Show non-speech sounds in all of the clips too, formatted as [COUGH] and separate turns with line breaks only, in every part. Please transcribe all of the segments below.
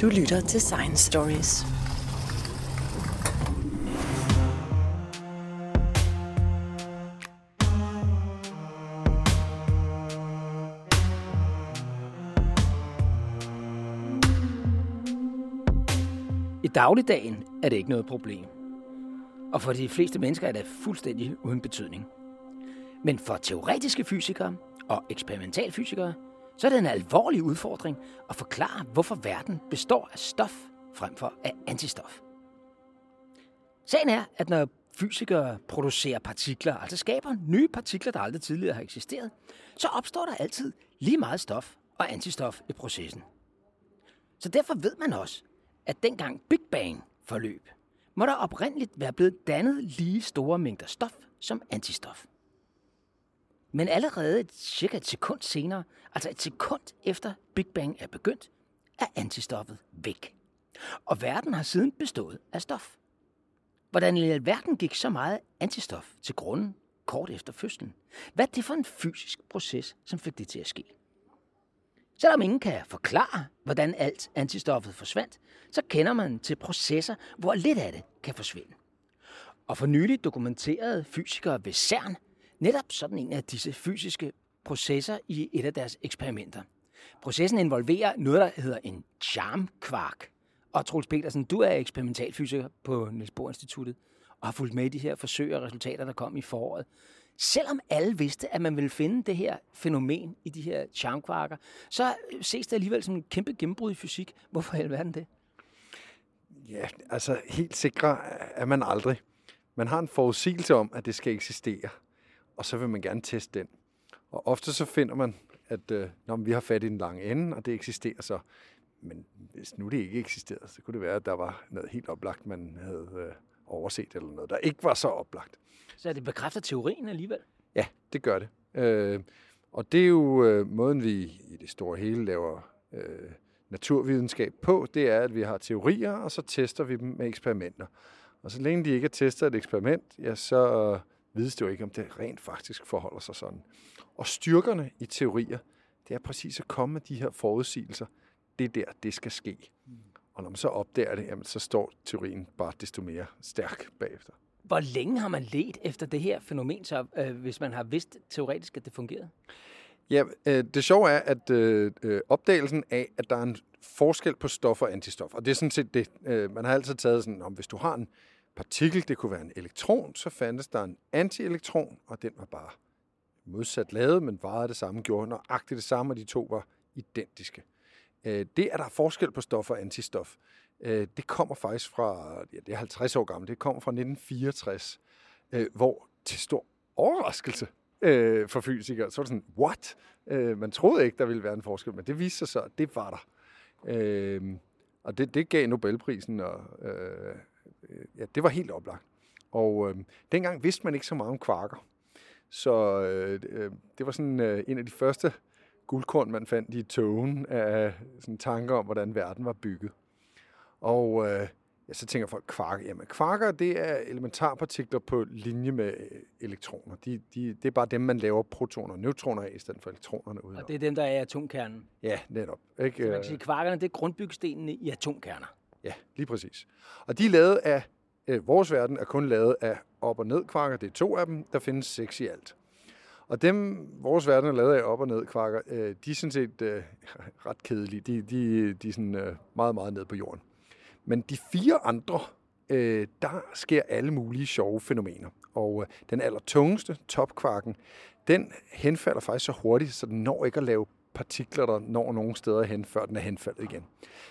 Du lytter til Science Stories.
I dagligdagen er det ikke noget problem. Og for de fleste mennesker er det fuldstændig uden betydning. Men for teoretiske fysikere og eksperimentalfysikere, så er det en alvorlig udfordring at forklare, hvorfor verden består af stof frem for af antistof. Sagen er, at når fysikere producerer partikler, altså skaber nye partikler, der aldrig tidligere har eksisteret, så opstår der altid lige meget stof og antistof i processen. Så derfor ved man også, at dengang Big Bang forløb, må der oprindeligt være blevet dannet lige store mængder stof som antistof. Men allerede et, cirka et sekund senere, altså et sekund efter Big Bang er begyndt, er antistoffet væk. Og verden har siden bestået af stof. Hvordan i alverden gik så meget antistof til grunden kort efter fødslen? Hvad er det for en fysisk proces, som fik det til at ske? Selvom ingen kan forklare, hvordan alt antistoffet forsvandt, så kender man til processer, hvor lidt af det kan forsvinde. Og for nylig dokumenterede fysikere ved CERN netop sådan en af disse fysiske processer i et af deres eksperimenter. Processen involverer noget, der hedder en charmkvark. Og Troels Petersen, du er eksperimentalfysiker på Niels Bohr Instituttet og har fulgt med i de her forsøg og resultater, der kom i foråret. Selvom alle vidste, at man ville finde det her fænomen i de her charmkvarker, så ses det alligevel som en kæmpe gennembrud i fysik. Hvorfor i alverden det?
Ja, altså helt sikre er man aldrig. Man har en forudsigelse om, at det skal eksistere, og så vil man gerne teste den. Og ofte så finder man, at øh, når vi har fat i den lange ende, og det eksisterer så. Men hvis nu det ikke eksisterede, så kunne det være, at der var noget helt oplagt, man havde øh, overset, eller noget, der ikke var så oplagt.
Så det bekræfter teorien alligevel?
Ja, det gør det. Øh, og det er jo øh, måden, vi i det store hele laver øh, naturvidenskab på, det er, at vi har teorier, og så tester vi dem med eksperimenter. Og så længe de ikke er testet et eksperiment, ja, så vides det jo ikke, om det rent faktisk forholder sig sådan. Og styrkerne i teorier, det er præcis at komme med de her forudsigelser. Det er der, det skal ske. Og når man så opdager det, jamen, så står teorien bare desto mere stærk bagefter.
Hvor længe har man let efter det her fænomen, så, øh, hvis man har vidst teoretisk, at det fungerede?
Ja, øh, det sjove er, at øh, øh, opdagelsen af, at der er en forskel på stof og antistof, og det er sådan set det, øh, man har altid taget sådan, om hvis du har en partikel, det kunne være en elektron, så fandtes der en antielektron, og den var bare modsat lavet, men vejede det samme, gjorde nøjagtigt det samme, og de to var identiske. Øh, det er der forskel på stof og antistof. Øh, det kommer faktisk fra, ja, det er 50 år gammelt, det kommer fra 1964, øh, hvor til stor overraskelse for fysikere, så var det sådan, what? Man troede ikke, der ville være en forskel, men det viste sig så, at det var der. Og det, det gav Nobelprisen, og øh, ja, det var helt oplagt. Og øh, dengang vidste man ikke så meget om kvarker. Så øh, det var sådan øh, en af de første guldkorn, man fandt i togen af sådan tanker om, hvordan verden var bygget. Og øh, ja, så tænker folk, kvarker, jamen kvarker, det er elementarpartikler på linje med øh, elektroner. De, de, det er bare dem, man laver protoner og neutroner af, i stedet for elektronerne ud.
Og det er dem, der er i atomkernen?
Ja, netop. Ikke?
Så man kan sige, kvarkerne, det er grundbyggestenene i atomkerner?
Ja, lige præcis. Og de er lavet af, øh, vores verden er kun lavet af op- og ned kvarker. Det er to af dem. Der findes seks i alt. Og dem, vores verden er lavet af op- og ned kvarker, øh, de er sådan set øh, [LAUGHS] ret kedelige. De, de, de er sådan øh, meget, meget ned på jorden. Men de fire andre, øh, der sker alle mulige sjove fænomener. Og øh, den allertungeste, topkvarken, den henfalder faktisk så hurtigt, så den når ikke at lave partikler, der når nogle steder hen, før den er henfaldet igen.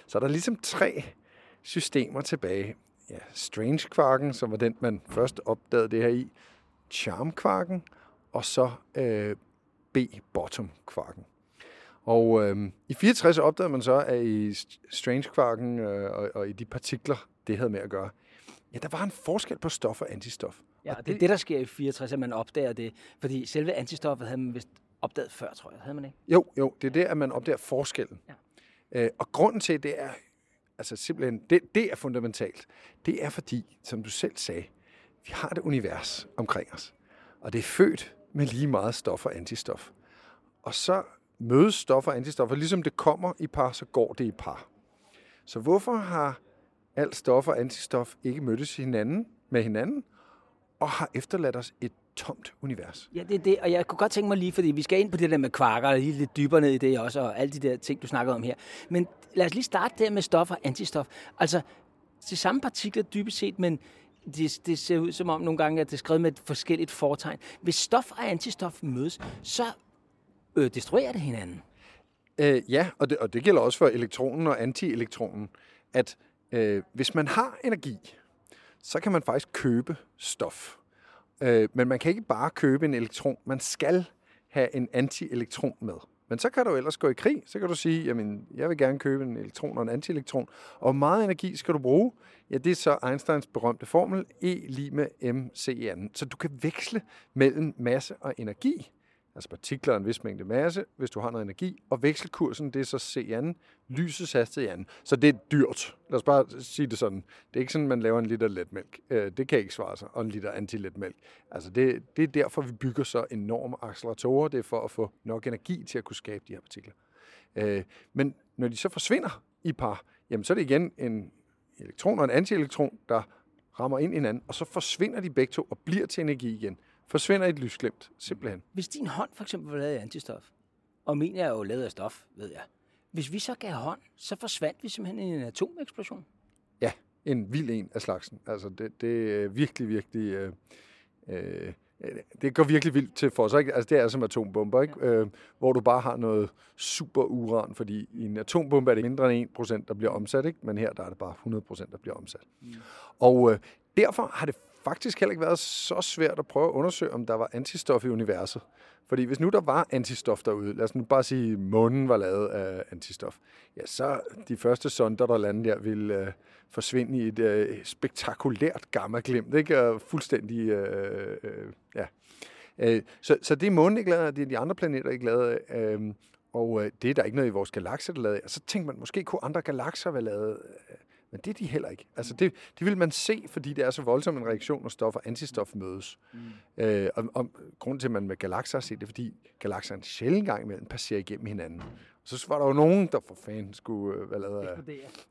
Så der er ligesom tre systemer tilbage. Ja, Strange-kvarken, som var den, man først opdagede det her i. Charm-kvarken, og så øh, B-bottom-kvarken. Og øh, i 64 opdagede man så, at i Strange-kvarken øh, og, og i de partikler, det havde med at gøre, ja, der var en forskel på stof og antistof.
Ja, og det er det, der sker i 64, at man opdager det. Fordi selve antistoffet havde man vist opdaget før, tror jeg. Havde man ikke?
Jo, jo, det er det, at man opdager forskellen.
Ja.
Øh, og grunden til, det er altså simpelthen, det, det er fundamentalt. Det er fordi, som du selv sagde, vi har det univers omkring os. Og det er født med lige meget stof og antistof. Og så mødes stof og antistoffer, ligesom det kommer i par, så går det i par. Så hvorfor har alt stof og antistof ikke mødtes hinanden med hinanden, og har efterladt os et tomt univers?
Ja, det er det, og jeg kunne godt tænke mig lige, fordi vi skal ind på det der med kvarker, og lige lidt dybere ned i det også, og alle de der ting, du snakker om her. Men lad os lige starte der med stof og antistof. Altså, de samme partikler dybest set, men det, det ser ud som om nogle gange, at det er skrevet med et forskelligt fortegn. Hvis stof og antistof mødes, så øh, destruerer det hinanden.
Øh, ja, og det, og det gælder også for elektronen og antielektronen, at øh, hvis man har energi, så kan man faktisk købe stof. Øh, men man kan ikke bare købe en elektron. Man skal have en antielektron med. Men så kan du ellers gå i krig. Så kan du sige, jamen, jeg vil gerne købe en elektron og en antielektron. Og hvor meget energi skal du bruge? Ja, det er så Einsteins berømte formel, E lige med mc i anden. Så du kan veksle mellem masse og energi altså partikler og en vis mængde masse, hvis du har noget energi, og vekselkursen, det er så C anden, lysets hastighed anden. Så det er dyrt. Lad os bare sige det sådan. Det er ikke sådan, man laver en liter letmælk. Øh, det kan ikke svare sig, og en liter antiletmælk. Altså det, det er derfor, vi bygger så enorme acceleratorer. Det er for at få nok energi til at kunne skabe de her partikler. Øh, men når de så forsvinder i par, jamen så er det igen en elektron og en antielektron, der rammer ind i hinanden, og så forsvinder de begge to og bliver til energi igen forsvinder et lysglimt, simpelthen.
Hvis din hånd for eksempel var lavet af antistof, og min er jo lavet af stof, ved jeg. Hvis vi så gav hånd, så forsvandt vi simpelthen i en atomeksplosion.
Ja, en vild en af slagsen. Altså, det, det er virkelig, virkelig... Øh, øh, det går virkelig vildt til for os. Ikke? Altså, det er som atombomber, ikke? Ja. Øh, hvor du bare har noget super uran, fordi i en atombombe er det mindre end 1%, der bliver omsat, ikke? men her der er det bare 100%, der bliver omsat. Mm. Og øh, derfor har det faktisk heller ikke været så svært at prøve at undersøge, om der var antistof i universet. Fordi hvis nu der var antistof derude, lad os nu bare sige, at månen var lavet af antistof, ja, så de første sonder, der landede der, ville øh, forsvinde i et øh, spektakulært gamma-glimt, ikke? Og fuldstændig, øh, øh, ja. Øh, så, så det er månen ikke lavet af, det er de andre planeter ikke lavet af, øh, og øh, det er der ikke noget i vores galakse, der er lavet af. Så tænkte man, måske kunne andre galakser være lavet men det er de heller ikke. Altså det, det vil man se, fordi det er så voldsom en reaktion, når stof og antistof mødes. Mm. Øh, og, og grunden til, at man med galakser har set det, fordi galakser en sjældent gang imellem passerer igennem hinanden. Og så var der jo nogen, der for fanden skulle øh, være lavet af...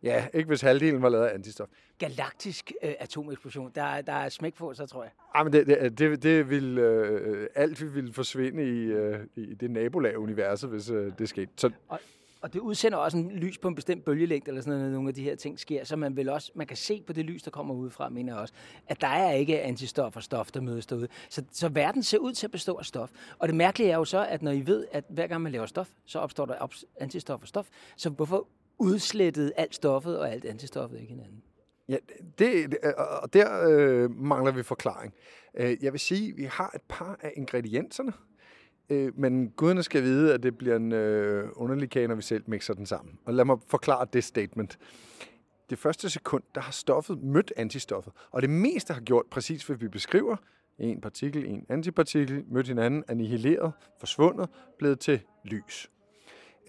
Ja, ikke hvis halvdelen var lavet af antistof.
Galaktisk øh, atomeksplosion, der, der er smæk på, så tror jeg.
Ja, men det, det, det, det vil, øh, alt vil forsvinde i, øh, i det nabolag universet, hvis øh, det skete. Så,
og, og det udsender også en lys på en bestemt bølgelængde, eller sådan noget, nogle af de her ting sker, så man vil også, man kan se på det lys, der kommer udefra, mener jeg også, at der er ikke antistof og stof, der mødes derude. Så, så verden ser ud til at bestå af stof. Og det mærkelige er jo så, at når I ved, at hver gang man laver stof, så opstår der antistof og stof, så hvorfor udslettede alt stoffet og alt antistoffet ikke hinanden?
Ja, det, og der øh, mangler vi forklaring. Øh, jeg vil sige, at vi har et par af ingredienserne, Øh, men guderne skal vide, at det bliver en øh, underlig kage, når vi selv mixer den sammen. Og lad mig forklare det statement. Det første sekund, der har stoffet mødt antistoffet. Og det meste har gjort præcis, hvad vi beskriver. En partikel, en antipartikel, mødt hinanden, annihileret, forsvundet, blevet til lys.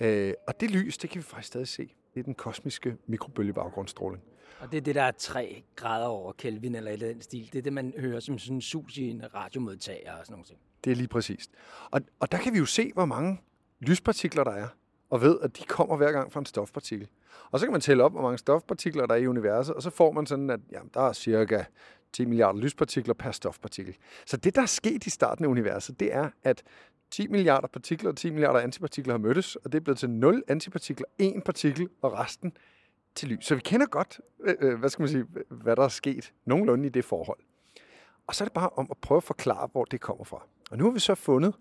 Øh, og det lys, det kan vi faktisk stadig se. Det er den kosmiske mikrobølgebaggrundsstråling.
Og det er det, der er 3 grader over Kelvin eller i den stil. Det er det, man hører som sådan en sus i en radiomodtager og sådan noget.
Det er lige præcist. Og, og der kan vi jo se, hvor mange lyspartikler der er, og ved, at de kommer hver gang fra en stofpartikel. Og så kan man tælle op, hvor mange stofpartikler der er i universet, og så får man sådan, at jamen, der er cirka 10 milliarder lyspartikler per stofpartikel. Så det, der er sket i starten af universet, det er, at 10 milliarder partikler og 10 milliarder antipartikler har mødtes, og det er blevet til 0 antipartikler, 1 partikel, og resten til lys. Så vi kender godt, øh, øh, hvad skal man sige, hvad der er sket nogenlunde i det forhold. Og så er det bare om at prøve at forklare, hvor det kommer fra. Og nu har vi så fundet,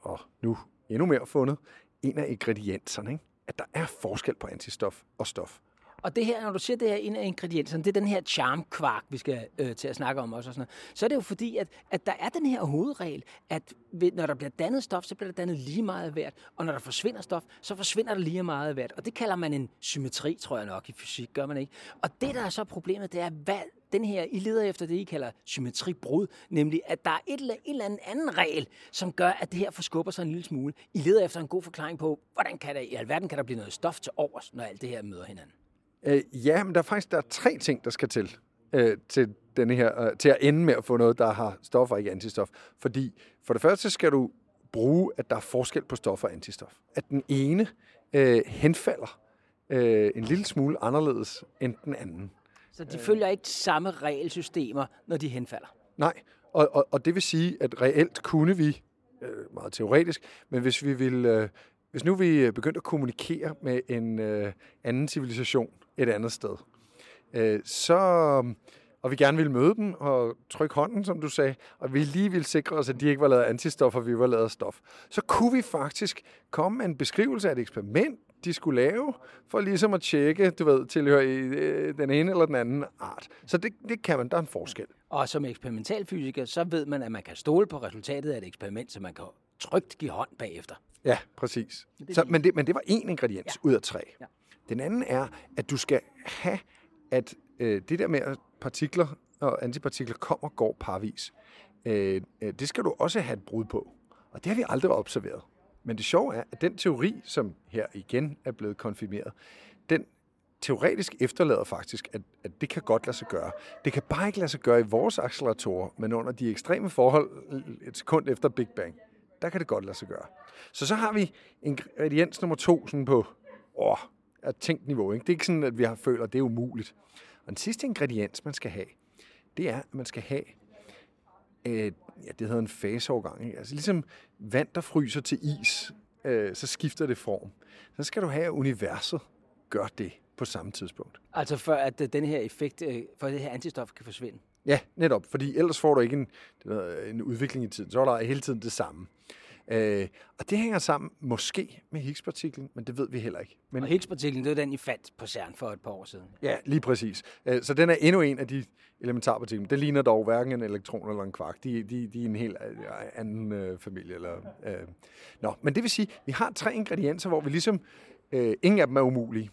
og nu endnu mere fundet, en af ingredienserne, ikke? at der er forskel på antistof og stof.
Og det her, når du siger det her, en af ingredienserne, det er den her charm-kvark, vi skal øh, til at snakke om også. Og sådan noget. Så er det jo fordi, at, at der er den her hovedregel, at ved, når der bliver dannet stof, så bliver der dannet lige meget værd. Og når der forsvinder stof, så forsvinder der lige meget værd. Og det kalder man en symmetri, tror jeg nok, i fysik, gør man ikke? Og det, der er så problemet, det er, hvad den her, I leder efter det, I kalder symmetribrud, nemlig at der er et, en eller anden anden regel, som gør, at det her forskubber sig en lille smule. I leder efter en god forklaring på, hvordan kan der i alverden kan der blive noget stof til overs, når alt det her møder hinanden.
Øh, ja, men der er faktisk der er tre ting, der skal til, øh, til, denne her, øh, til at ende med at få noget, der har stof og ikke antistof. Fordi for det første skal du bruge, at der er forskel på stof og antistof. At den ene øh, henfalder øh, en lille smule anderledes end den anden.
Så de følger ikke samme regelsystemer, når de henfalder?
Nej, og, og, og det vil sige, at reelt kunne vi, øh, meget teoretisk, men hvis vi vil, øh, hvis nu vi begyndte at kommunikere med en øh, anden civilisation et andet sted, øh, så, og vi gerne ville møde dem og trykke hånden, som du sagde, og vi lige ville sikre os, at de ikke var lavet antistoffer, vi var lavet stof, så kunne vi faktisk komme med en beskrivelse af et eksperiment, de skulle lave, for ligesom at tjekke, du ved, tilhører i øh, den ene eller den anden art. Så det, det kan man, der er en forskel.
Og som eksperimentalfysiker, så ved man, at man kan stole på resultatet af et eksperiment, så man kan trygt give hånd bagefter.
Ja, præcis. Så, men, det, men det var én ingrediens ja. ud af tre.
Ja.
Den anden er, at du skal have, at øh, det der med, at partikler og antipartikler kommer og går parvis, øh, øh, det skal du også have et brud på. Og det har vi aldrig observeret. Men det sjove er, at den teori, som her igen er blevet konfirmeret, den teoretisk efterlader faktisk, at, at det kan godt lade sig gøre. Det kan bare ikke lade sig gøre i vores acceleratorer, men under de ekstreme forhold et sekund efter Big Bang, der kan det godt lade sig gøre. Så så har vi ingrediens nummer to sådan på åh, at tænkt niveau. Ikke? Det er ikke sådan, at vi har føler, at det er umuligt. Og den sidste ingrediens, man skal have, det er, at man skal have øh, ja, det hedder en faseovergang. Ikke? Altså ligesom vand, der fryser til is, øh, så skifter det form. Så skal du have, at universet gør det på samme tidspunkt.
Altså for at øh, den her effekt, øh, for at det her antistof kan forsvinde?
Ja, netop. Fordi ellers får du ikke en, en udvikling i tiden. Så er der hele tiden det samme. Øh, og det hænger sammen måske med Higgs-partiklen, men det ved vi heller ikke. Men,
og Higgs-partiklen, det er den, I fandt på CERN for et par år siden.
Ja, lige præcis. Øh, så den er endnu en af de elementarpartikler. Det ligner dog hverken en elektron eller en kvark. De, de, de er en helt øh, anden øh, familie. Eller, øh. Nå, men det vil sige, vi har tre ingredienser, hvor vi ligesom, øh, ingen af dem er umulige.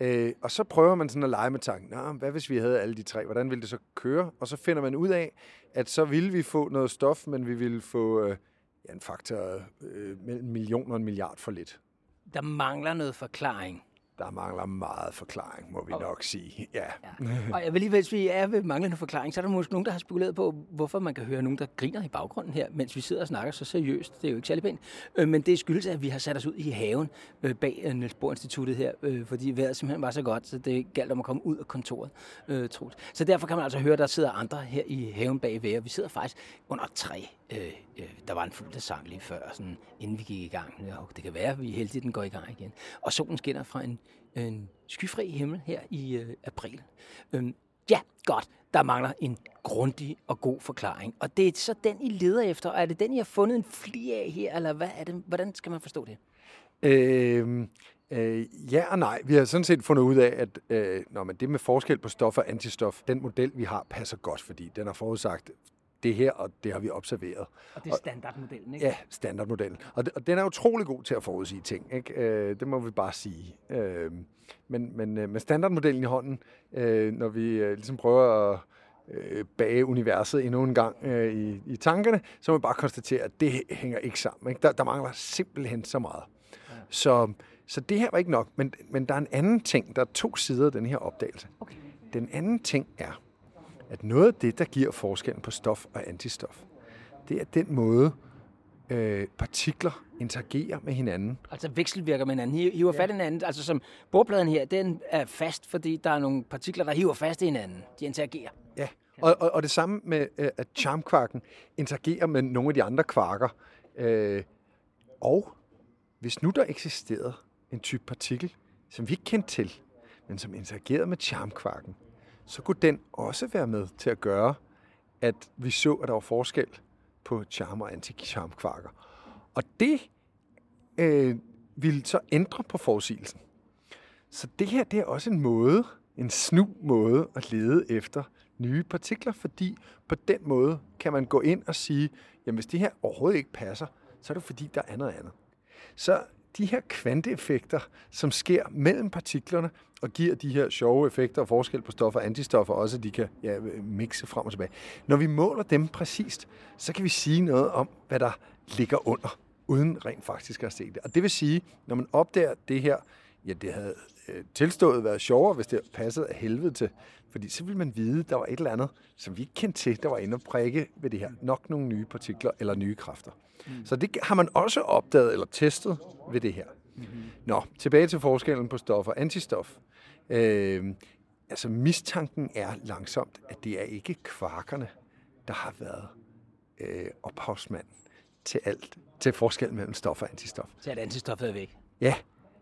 Øh, og så prøver man sådan at lege med tanken, Nå, hvad hvis vi havde alle de tre, hvordan ville det så køre? Og så finder man ud af, at så ville vi få noget stof, men vi ville få øh, ja, en faktor øh, mellem million og en milliard for lidt.
Der mangler noget forklaring.
Der mangler meget forklaring, må vi og, nok sige. Ja.
ja. [LAUGHS] Og jeg vil lige, hvis vi er ved manglende forklaring, så er der måske nogen, der har spekuleret på, hvorfor man kan høre nogen, der griner i baggrunden her, mens vi sidder og snakker så seriøst. Det er jo ikke særlig pænt. Øh, men det skyldes, at vi har sat os ud i haven øh, bag øh, Niels Bohr Instituttet her, fordi vejret simpelthen var så godt, så det galt om at komme ud af kontoret, troligt. Så derfor kan man altså høre, at der sidder andre her i haven bag ved, og vi sidder faktisk under tre øh, der var en fuld sang lige før, sådan, inden vi gik i gang. Det kan være, at vi er heldige, at den går i gang igen. Og solen skinner fra en, en skyfri himmel her i øh, april. Øhm, ja, godt. Der mangler en grundig og god forklaring. Og det er så den, I leder efter. Og er det den, I har fundet en fli af her, eller hvad er det? hvordan skal man forstå det?
Øhm, øh, ja og nej. Vi har sådan set fundet ud af, at øh, når man det med forskel på stof og antistof, den model, vi har, passer godt, fordi den har forudsagt det her, og det har vi observeret.
Og det er standardmodellen, ikke?
Ja, standardmodellen. Og, det, og den er utrolig god til at forudsige ting, ikke? Øh, det må vi bare sige. Øh, men, men øh, med standardmodellen i hånden, øh, når vi øh, ligesom prøver at øh, bage universet endnu en gang øh, i, i tankerne, så må vi bare konstatere, at det hænger ikke sammen. Ikke? Der, der mangler simpelthen så meget. Ja. Så, så det her var ikke nok. Men, men der er en anden ting. Der er to sider af den her opdagelse. Okay. Den anden ting er, at noget af det, der giver forskellen på stof og antistof, det er den måde, øh, partikler interagerer med hinanden.
Altså vekselvirker med hinanden, hiver ja. fat i hinanden. Altså som bordpladen her, den er fast, fordi der er nogle partikler, der hiver fast i hinanden. De interagerer.
Ja, og, og, og det samme med, øh, at charmkvarken interagerer med nogle af de andre kvarker. Øh, og hvis nu der eksisterede en type partikel, som vi ikke kendte til, men som interagerede med charmkvarken, så kunne den også være med til at gøre, at vi så, at der var forskel på charm og anti-charm kvarker. Og det øh, ville så ændre på forudsigelsen. Så det her det er også en måde, en snu måde at lede efter nye partikler, fordi på den måde kan man gå ind og sige, jamen hvis det her overhovedet ikke passer, så er det fordi, der er noget andet. Så de her kvanteeffekter, som sker mellem partiklerne, og giver de her sjove effekter og forskel på stoffer og antistoffer, også at de kan ja, mixe frem og tilbage. Når vi måler dem præcist, så kan vi sige noget om, hvad der ligger under, uden rent faktisk at se det. Og det vil sige, når man opdager det her, ja, det havde øh, tilstået været sjovere, hvis det passede af helvede til, fordi så ville man vide, der var et eller andet, som vi ikke kendte til, der var inde og prikke ved det her. Nok nogle nye partikler eller nye kræfter. Mm. Så det har man også opdaget eller testet ved det her. Mm-hmm. Nå, tilbage til forskellen på stof og antistof. Øh, altså mistanken er langsomt, at det er ikke kvarkerne, der har været øh, ophavsmand til alt, til forskellen mellem stof og antistof.
Så at antistoffet er væk.
Ja,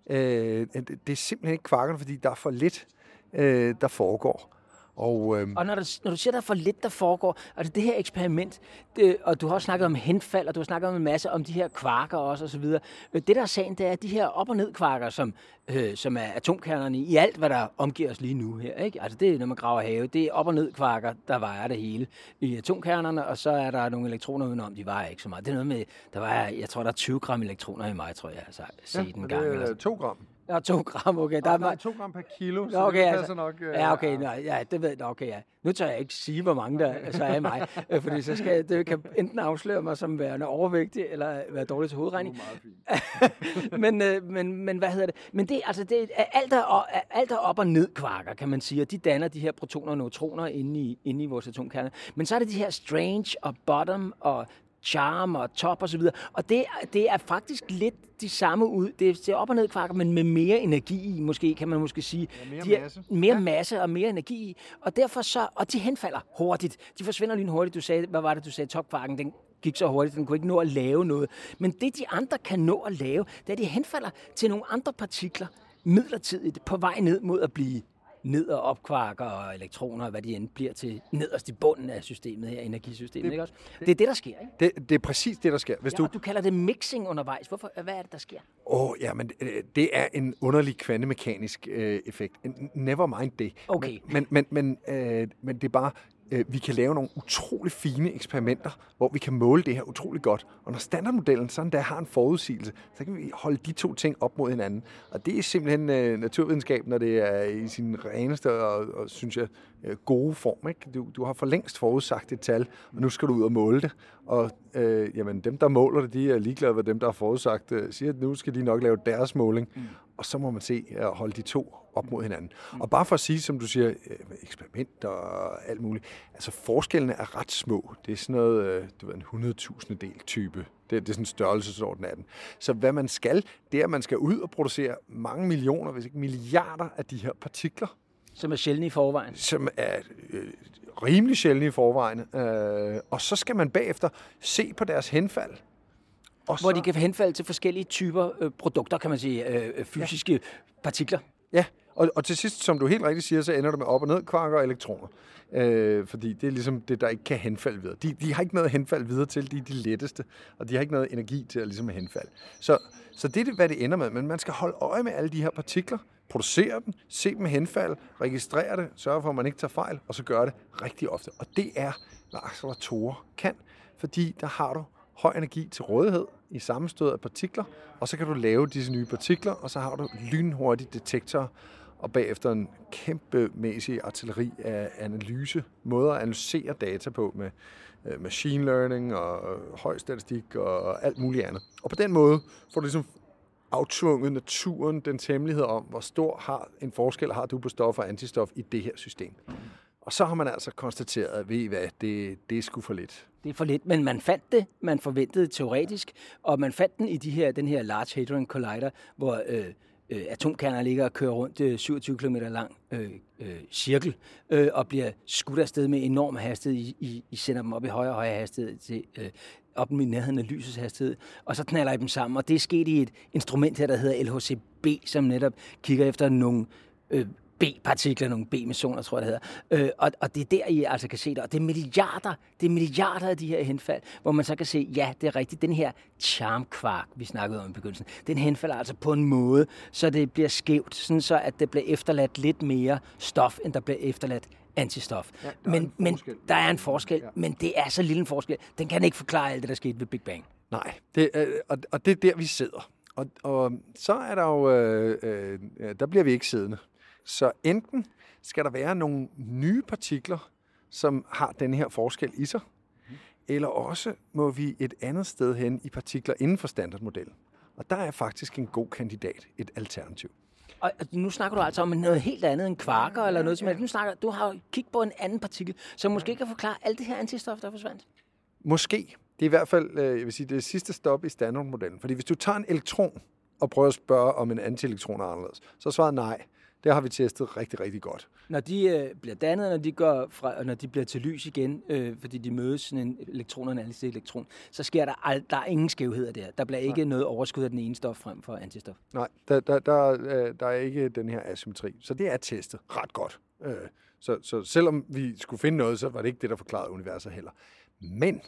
øh, det er simpelthen ikke kvakkerne, fordi der er for lidt, øh, der foregår.
Og, øhm, og når, du, når du siger, der er for lidt, der foregår, altså det her eksperiment, det, og du har også snakket om henfald, og du har snakket om en masse om de her kvarker også, og så videre. Øh, det der er sagen, det er, at de her op- og ned kvarker, som, øh, som er atomkernerne i alt, hvad der omgiver os lige nu her, ikke? Altså det er, når man graver have, det er op- og ned kvarker, der vejer det hele i atomkernerne, og så er der nogle elektroner udenom, de vejer ikke så meget. Det er noget med, der vejer, jeg tror, der er 20 gram elektroner i mig, tror jeg, altså,
ja,
en gang.
det er 2 gram.
Ja, to gram, okay.
Der er nej, to gram per kilo, så
okay,
det
passer
altså, nok.
Uh, ja, okay, nej, ja, det ved jeg, okay, ja. Nu tør jeg ikke sige, hvor mange der så er i mig, øh, fordi så skal det kan enten afsløre mig som værende overvægtig, eller være dårlig til hovedregning. [LAUGHS] men, øh, men, men hvad hedder det? Men det, altså, det er alt er, alt er op og ned kvarker, kan man sige, og de danner de her protoner og neutroner inde i, inde i vores atomkerne. Men så er det de her strange og bottom og charm og top og så videre. Og det, det er faktisk lidt de samme ud. Det er op og ned kvarker, men med mere energi i, måske kan man måske sige.
Ja, mere
de er,
masse.
Mere ja. masse og mere energi i. Og derfor så, og de henfalder hurtigt. De forsvinder lige hurtigt. Du sagde, hvad var det, du sagde? Topkvarken, den gik så hurtigt, den kunne ikke nå at lave noget. Men det, de andre kan nå at lave, det er, at de henfalder til nogle andre partikler midlertidigt på vej ned mod at blive ned- og opkvarker og elektroner, hvad de end bliver til nederst i bunden af systemet her, energisystemet, det, ikke også? Det, det er det, der sker, ikke?
Det, det er præcis det, der sker.
Hvis ja, du... du kalder det mixing undervejs. Hvorfor, hvad er det, der sker?
Åh, oh, ja, men øh, det er en underlig kvantemekanisk øh, effekt. Never mind det.
Okay.
Men, men, men, øh, men det er bare, øh, vi kan lave nogle utrolig fine eksperimenter, hvor vi kan måle det her utrolig godt. Og når standardmodellen sådan der har en forudsigelse, så kan vi holde de to ting op mod hinanden. Og det er simpelthen øh, naturvidenskab, når det er i sin reneste og, og synes jeg, øh, gode form. Ikke? Du, du har for længst forudsagt et tal, og nu skal du ud og måle det. Og øh, jamen, dem, der måler det, de er ligeglade med dem, der har forudsagt det. Siger, at nu skal de nok lave deres måling. Mm. Og så må man se at holde de to op mod hinanden. Og bare for at sige, som du siger, øh, eksperiment og alt muligt. Altså forskellene er ret små. Det er sådan noget, øh, du ved, en 100.000 del type. Det, det er sådan en størrelsesorden af den. Så hvad man skal, det er, at man skal ud og producere mange millioner, hvis ikke milliarder af de her partikler.
Som er sjældne i forvejen.
Som er øh, rimelig sjældne i forvejen. Øh, og så skal man bagefter se på deres henfald.
Og Hvor så... de kan henfalde til forskellige typer øh, produkter, kan man sige, øh, øh fysiske ja. partikler.
Ja, og, og til sidst, som du helt rigtigt siger, så ender det med op- og ned kvarker og elektroner. Øh, fordi det er ligesom det, der ikke kan henfalde videre. De, de har ikke noget henfald videre til, de er de letteste, og de har ikke noget energi til at ligesom henfalde. Så, så det er, hvad det ender med. Men man skal holde øje med alle de her partikler, producere dem, se dem henfald, registrere det, sørge for, at man ikke tager fejl, og så gøre det rigtig ofte. Og det er, hvad acceleratorer kan, fordi der har du høj energi til rådighed i sammenstød af partikler, og så kan du lave disse nye partikler, og så har du lynhurtige detektorer, og bagefter en kæmpemæssig artilleri af analyse, måder at analysere data på med øh, machine learning og øh, høj statistik og alt muligt andet. Og på den måde får du ligesom aftvunget naturen den hemmelighed om, hvor stor har en forskel har du på stof og antistof i det her system. Og så har man altså konstateret, at ved I hvad, det, det er sgu for lidt.
Det er for lidt, men man fandt det, man forventede teoretisk, og man fandt den i de her, den her Large Hadron Collider, hvor øh, øh, atomkerner ligger og kører rundt øh, 27 km lang øh, øh, cirkel, øh, og bliver skudt afsted med enorm hastighed. I, I, I sender dem op i højere og højere hastighed til øh, op i nærheden af lysets hastighed, og så knaller I dem sammen. Og det er sket i et instrument her, der hedder LHCb, som netop kigger efter nogle øh, B-partikler, nogle B-missioner, tror jeg det hedder. Øh, og, og det er der, I altså kan se det. Og det er milliarder, det er milliarder af de her henfald, hvor man så kan se, ja, det er rigtigt, den her charmkvark, vi snakkede om i begyndelsen, den henfalder altså på en måde, så det bliver skævt, sådan så at det bliver efterladt lidt mere stof, end der bliver efterladt antistof. Ja, der men, men der er en forskel, ja. men det er så lille en forskel. Den kan ikke forklare alt det, der skete ved Big Bang.
Nej, det, øh, og, og det er der, vi sidder. Og, og så er der jo, øh, øh, der bliver vi ikke siddende. Så enten skal der være nogle nye partikler, som har den her forskel i sig, eller også må vi et andet sted hen i partikler inden for standardmodellen. Og der er faktisk en god kandidat, et alternativ.
Og nu snakker du altså om noget helt andet end kvarker eller noget som helst. Nu snakker du har kigget på en anden partikel, som måske kan forklare alt det her antistof, der forsvandt.
Måske. Det er i hvert fald, øh, jeg vil sige, det sidste stop i standardmodellen. Fordi hvis du tager en elektron, og prøve at spørge, om en antielektron er anderledes. Så svaret nej. Det har vi testet rigtig, rigtig godt.
Når de øh, bliver dannet, når de går fra, når de bliver til lys igen, øh, fordi de mødes sådan en elektron og en elektron, så sker der, ald- der er ingen skævheder der. Der bliver ikke Nej. noget overskud af den ene stof frem for antistof.
Nej, der, der, der, øh, der er ikke den her asymmetri. Så det er testet ret godt. Øh, så, så selvom vi skulle finde noget, så var det ikke det, der forklarede universet heller. Men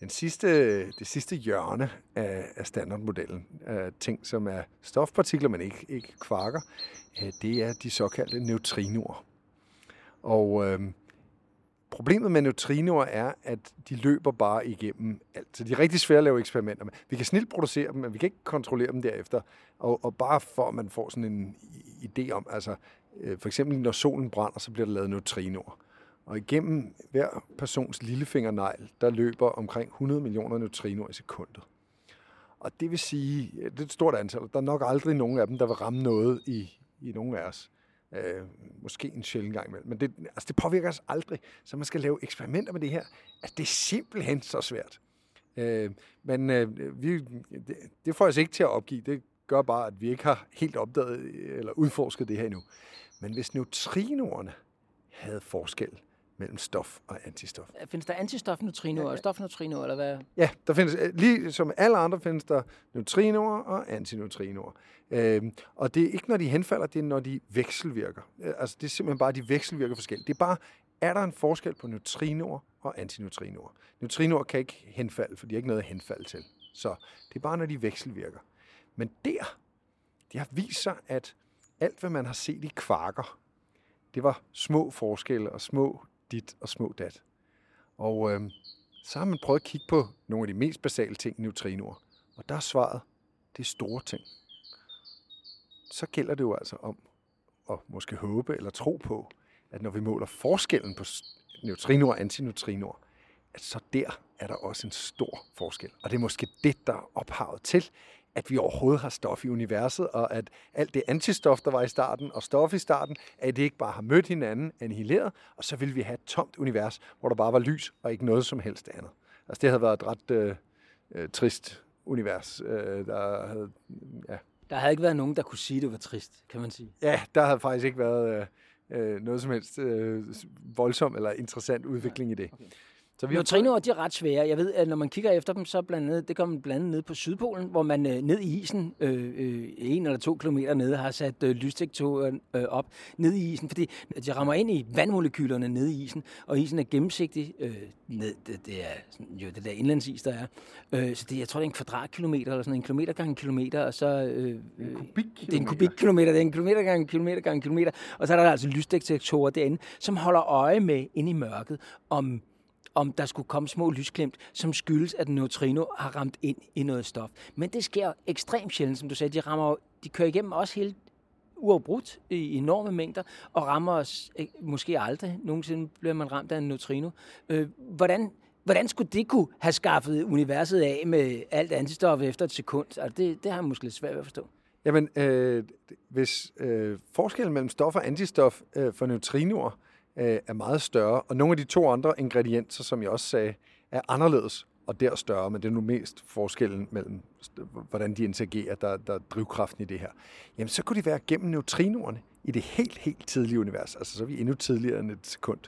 den sidste, det sidste hjørne af, af standardmodellen, af ting som er stofpartikler, men ikke, ikke kvarker, øh, det er de såkaldte neutrinoer. Og øh, problemet med neutrinoer er, at de løber bare igennem alt. Så de er rigtig svære at lave eksperimenter med. Vi kan snilt producere dem, men vi kan ikke kontrollere dem derefter. Og, og bare for at man får sådan en idé om, altså øh, for eksempel når solen brænder, så bliver der lavet neutrinoer. Og igennem hver persons lillefingernegl, der løber omkring 100 millioner neutrinoer i sekundet. Og det vil sige, det er et stort antal. Der er nok aldrig nogen af dem, der vil ramme noget i, i nogen af os. Øh, måske en sjældent gang imellem. Men det, altså det påvirker os aldrig. Så man skal lave eksperimenter med det her. Altså det er simpelthen så svært. Øh, men øh, vi, det, det får os ikke til at opgive. Det gør bare, at vi ikke har helt opdaget eller udforsket det her endnu. Men hvis neutrinoerne havde forskel, mellem stof og antistof.
Findes der antistofneutrinoer ja, ja. og stofneutrinoer, eller hvad?
Ja, der findes, øh, lige som alle andre findes der neutrinoer og antineutrinoer. Øhm, og det er ikke, når de henfalder, det er, når de vekselvirker. Øh, altså, det er simpelthen bare, de vekselvirker forskelligt. Det er bare, er der en forskel på neutrinoer og antineutrinoer? Neutrinoer kan ikke henfalde, for de har ikke noget at henfalde til. Så det er bare, når de vekselvirker. Men der, det har vist sig, at alt, hvad man har set i kvarker, det var små forskelle og små dit og små dat. Og øh, så har man prøvet at kigge på nogle af de mest basale ting i neutrinoer. Og der er svaret, det er store ting. Så gælder det jo altså om at måske håbe eller tro på, at når vi måler forskellen på neutrinoer og antineutrinoer, at så der er der også en stor forskel. Og det er måske det, der er ophavet til, at vi overhovedet har stof i universet, og at alt det antistof, der var i starten, og stof i starten, at det ikke bare har mødt hinanden, annihileret, og så ville vi have et tomt univers, hvor der bare var lys, og ikke noget som helst andet. Altså det havde været et ret øh, øh, trist univers, øh, der havde,
ja. Der havde ikke været nogen, der kunne sige, at det var trist, kan man sige.
Ja, der havde faktisk ikke været øh, øh noget som helst øh, voldsom eller interessant udvikling ja. i det. Okay.
Så vi Neutrinoer, de er ret svære. Jeg ved, at når man kigger efter dem, så blandt andet, det kommer blandt andet ned på Sydpolen, hvor man øh, ned i isen, øh, øh, en eller to kilometer nede, har sat øh, lysdetektorer øh, op ned i isen, fordi de rammer ind i vandmolekylerne nede i isen, og isen er gennemsigtig. Øh, ned, det, det er jo det der indlandsis, der er. Øh, så det, jeg tror, det er en kvadratkilometer, eller sådan en kilometer gange en kilometer, og så... Øh, en
kubikkilometer.
Det er en kubikkilometer, det er en kilometer gange en kilometer gange en kilometer, og så er der altså lysdetektorer derinde, som holder øje med inde i mørket, om om der skulle komme små lysglimt, som skyldes, at en neutrino har ramt ind i noget stof. Men det sker ekstremt sjældent, som du sagde. De, rammer, de kører igennem også helt uafbrudt i enorme mængder, og rammer os øh, måske aldrig. Nogensinde bliver man ramt af en neutrino. Øh, hvordan, hvordan skulle det kunne have skaffet universet af med alt antistof efter et sekund? Altså, det, det har jeg måske lidt svært ved at forstå.
Jamen, øh, hvis øh, forskellen mellem stof og antistof øh, for neutrinoer øh, er meget større, og nogle af de to andre ingredienser, som jeg også sagde, er anderledes og der større, men det er nu mest forskellen mellem, hvordan de interagerer, der, der er drivkraften i det her. Jamen, så kunne de være gennem neutrinoerne i det helt, helt tidlige univers. Altså, så er vi endnu tidligere end et sekund.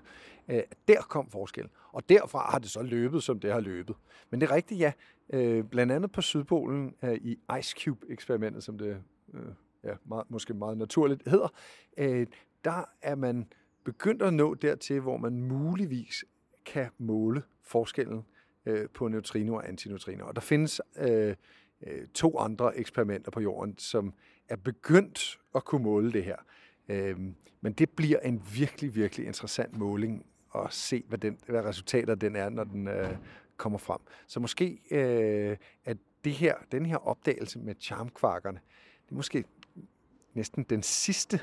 Øh, der kom forskellen. Og derfra har det så løbet, som det har løbet. Men det er rigtigt, ja. Øh, blandt andet på Sydpolen øh, i Ice Cube-eksperimentet, som det øh, ja, meget, måske meget naturligt hedder, øh, der er man begyndt at nå dertil, hvor man muligvis kan måle forskellen øh, på neutrino og antineutrino. Og der findes øh, øh to andre eksperimenter på jorden, som er begyndt at kunne måle det her. Øh, men det bliver en virkelig, virkelig interessant måling at se, hvad, den, hvad resultater den er, når den øh, kommer frem. Så måske øh, at det her, den her opdagelse med charmkvarkerne, det er måske næsten den sidste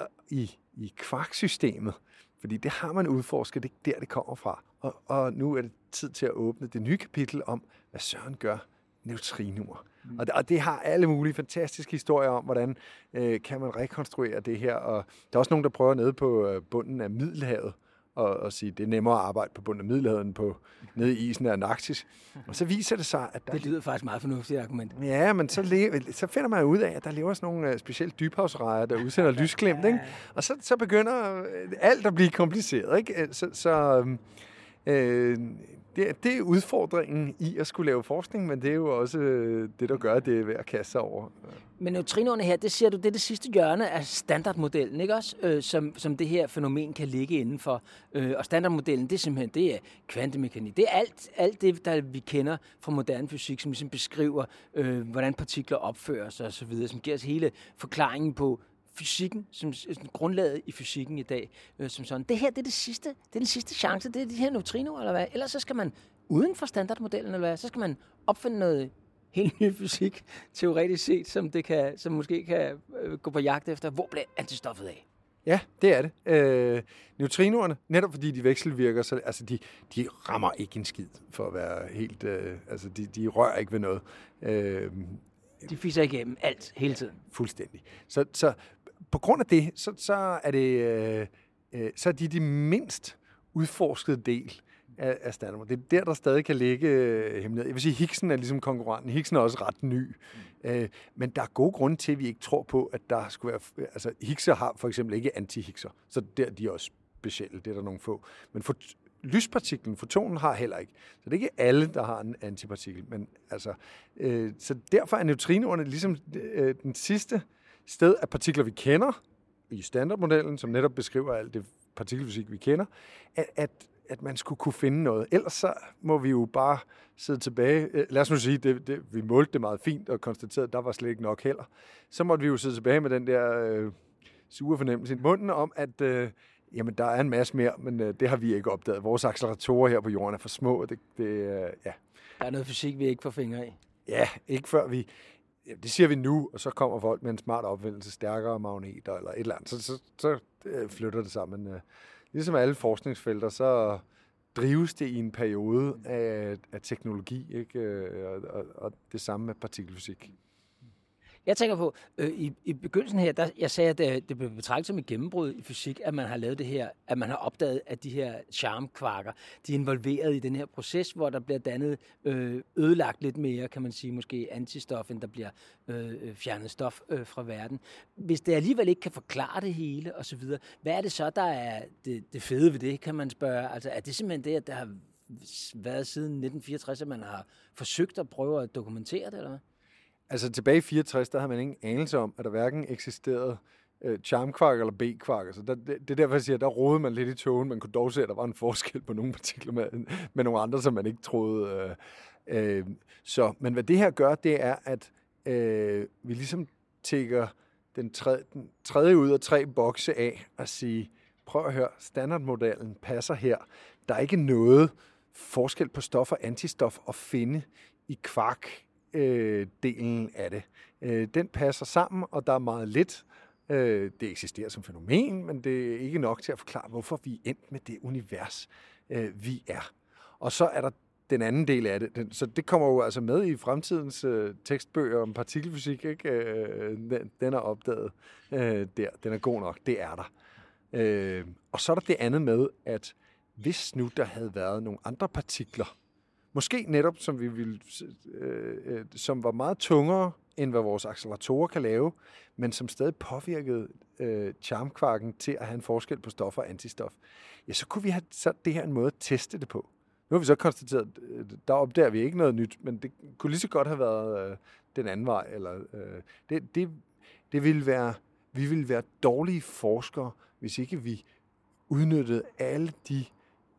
øh, i, i kvarksystemet, fordi det har man udforsket, det er der, det kommer fra. Og, og nu er det tid til at åbne det nye kapitel om, hvad Søren gør neutrinoer. Mm. Og, det, og det har alle mulige fantastiske historier om, hvordan øh, kan man rekonstruere det her. Og der er også nogen, der prøver nede på øh, bunden af Middelhavet og, og sige, det er nemmere at arbejde på bunden af Middelhavet på nede i isen af Antarktis. Og så viser det sig, at der...
Det lyder faktisk meget fornuftigt argument.
Ja, men så, le- så finder man ud af, at der lever sådan nogle uh, specielt dybhavsrejer, der udsender [LAUGHS] lysglimt, ikke? Og så, så begynder øh, alt at blive kompliceret, ikke? Så, så um, øh, det, det er udfordringen i at skulle lave forskning, men det er jo også øh, det, der gør, at det er værd at kaste sig over.
Men neutrinoerne her, det siger du, det er det sidste hjørne af standardmodellen, ikke også? Øh, som, som det her fænomen kan ligge indenfor. Øh, og standardmodellen, det er simpelthen det er kvantemekanik. Det er alt, alt det, der vi kender fra moderne fysik, som ligesom beskriver, øh, hvordan partikler opfører sig osv., som giver os hele forklaringen på fysikken, som, som grundlaget i fysikken i dag, øh, som sådan. Det her, det er, det sidste, det er den sidste chance, det er de her neutrinoer, eller hvad? Ellers så skal man uden for standardmodellen, eller hvad? Så skal man opfinde noget helt ny fysik, teoretisk set, som, det kan, som måske kan øh, gå på jagt efter. Hvor bliver antistoffet af?
Ja, det er det. Øh, neutrinoerne, netop fordi de vekselvirker, så altså de, de rammer ikke en skid, for at være helt... Øh, altså, de, de rører ikke ved noget. Øh,
de fiser igennem alt, hele tiden.
Fuldstændig. Så, så på grund af det, så, så er det øh, øh, så er de de mindst udforskede del af, af standard. Det er der, der stadig kan ligge øh, hemmelighed. Jeg vil sige, Higgsen er ligesom konkurrenten. Higgsen er også ret ny. Mm. Øh, men der er gode grunde til, at vi ikke tror på, at der skulle være... Altså, Higgser har for eksempel ikke anti-Higgser, så der de er også specielle. Det er der nogle få. Men for, lyspartiklen, fotonen, har heller ikke. Så det er ikke alle, der har en antipartikel. Men altså, øh, så derfor er neutrinoerne ligesom øh, den sidste sted af partikler, vi kender i standardmodellen, som netop beskriver alt det partikelfysik, vi kender, at, at, at man skulle kunne finde noget. Ellers så må vi jo bare sidde tilbage. Øh, lad os nu sige, det, det, vi målte det meget fint og konstaterede, at der var slet ikke nok heller. Så måtte vi jo sidde tilbage med den der øh, sure fornemmelse i munden om, at øh, jamen, der er en masse mere, men øh, det har vi ikke opdaget. Vores acceleratorer her på jorden er for små. Det, det, øh, ja.
Der er noget fysik, vi ikke får fingre i.
Ja, ikke før vi jamen, det siger vi nu, og så kommer folk med en smart opfindelse, stærkere magneter eller et eller andet, så, så, så øh, flytter det sammen. Øh, ligesom alle forskningsfelter, så drives det i en periode af, af teknologi, ikke? Øh, og, og, og det samme med partikelfysik.
Jeg tænker på, øh, i, i begyndelsen her, der, jeg sagde, at det, det blev betragtet som et gennembrud i fysik, at man har lavet det her, at man har opdaget, at de her charmkvarker, de er involveret i den her proces, hvor der bliver dannet, øh, ødelagt lidt mere, kan man sige, måske antistof, end der bliver øh, øh fjernet stof øh, fra verden. Hvis det alligevel ikke kan forklare det hele, osv., hvad er det så, der er det, det fede ved det, kan man spørge? Altså, er det simpelthen det, at der har været siden 1964, at man har forsøgt at prøve at dokumentere det, eller hvad?
Altså tilbage i 64, der havde man ingen anelse om, at der hverken eksisterede øh, charmkvark eller B-kvark. Altså der, det, det er derfor, jeg siger, der rodede man lidt i togen. Man kunne dog se, at der var en forskel på nogle partikler med, med nogle andre, som man ikke troede. Øh, øh, så, men hvad det her gør, det er, at øh, vi ligesom tækker den tredje, den tredje ud af tre bokse af og sige, prøv at høre, standardmodellen passer her. Der er ikke noget forskel på stof og antistof at finde i kvark øh, delen af det. Øh, den passer sammen, og der er meget lidt. Øh, det eksisterer som fænomen, men det er ikke nok til at forklare, hvorfor vi er endt med det univers, øh, vi er. Og så er der den anden del af det. Den, så det kommer jo altså med i fremtidens øh, tekstbøger om partikelfysik. Ikke? Øh, den, den er opdaget øh, der. Den er god nok. Det er der. Øh, og så er der det andet med, at hvis nu der havde været nogle andre partikler, Måske netop, som vi ville, øh, øh, som var meget tungere, end hvad vores acceleratorer kan lave, men som stadig påvirkede øh, charmkvarken til at have en forskel på stof og antistof. Ja, så kunne vi have sat det her en måde at teste det på. Nu har vi så konstateret, at der opdager vi ikke noget nyt, men det kunne lige så godt have været øh, den anden vej. Eller, øh, det, det, det ville være, vi ville være dårlige forskere, hvis ikke vi udnyttede alle de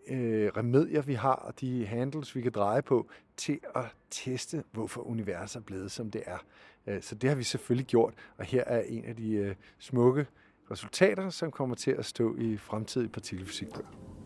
øh, remedier, vi har, og de handles, vi kan dreje på, til at teste, hvorfor universet er blevet, som det er. Øh, så det har vi selvfølgelig gjort, og her er en af de øh, smukke resultater, som kommer til at stå i fremtidige partikelfysikbøger.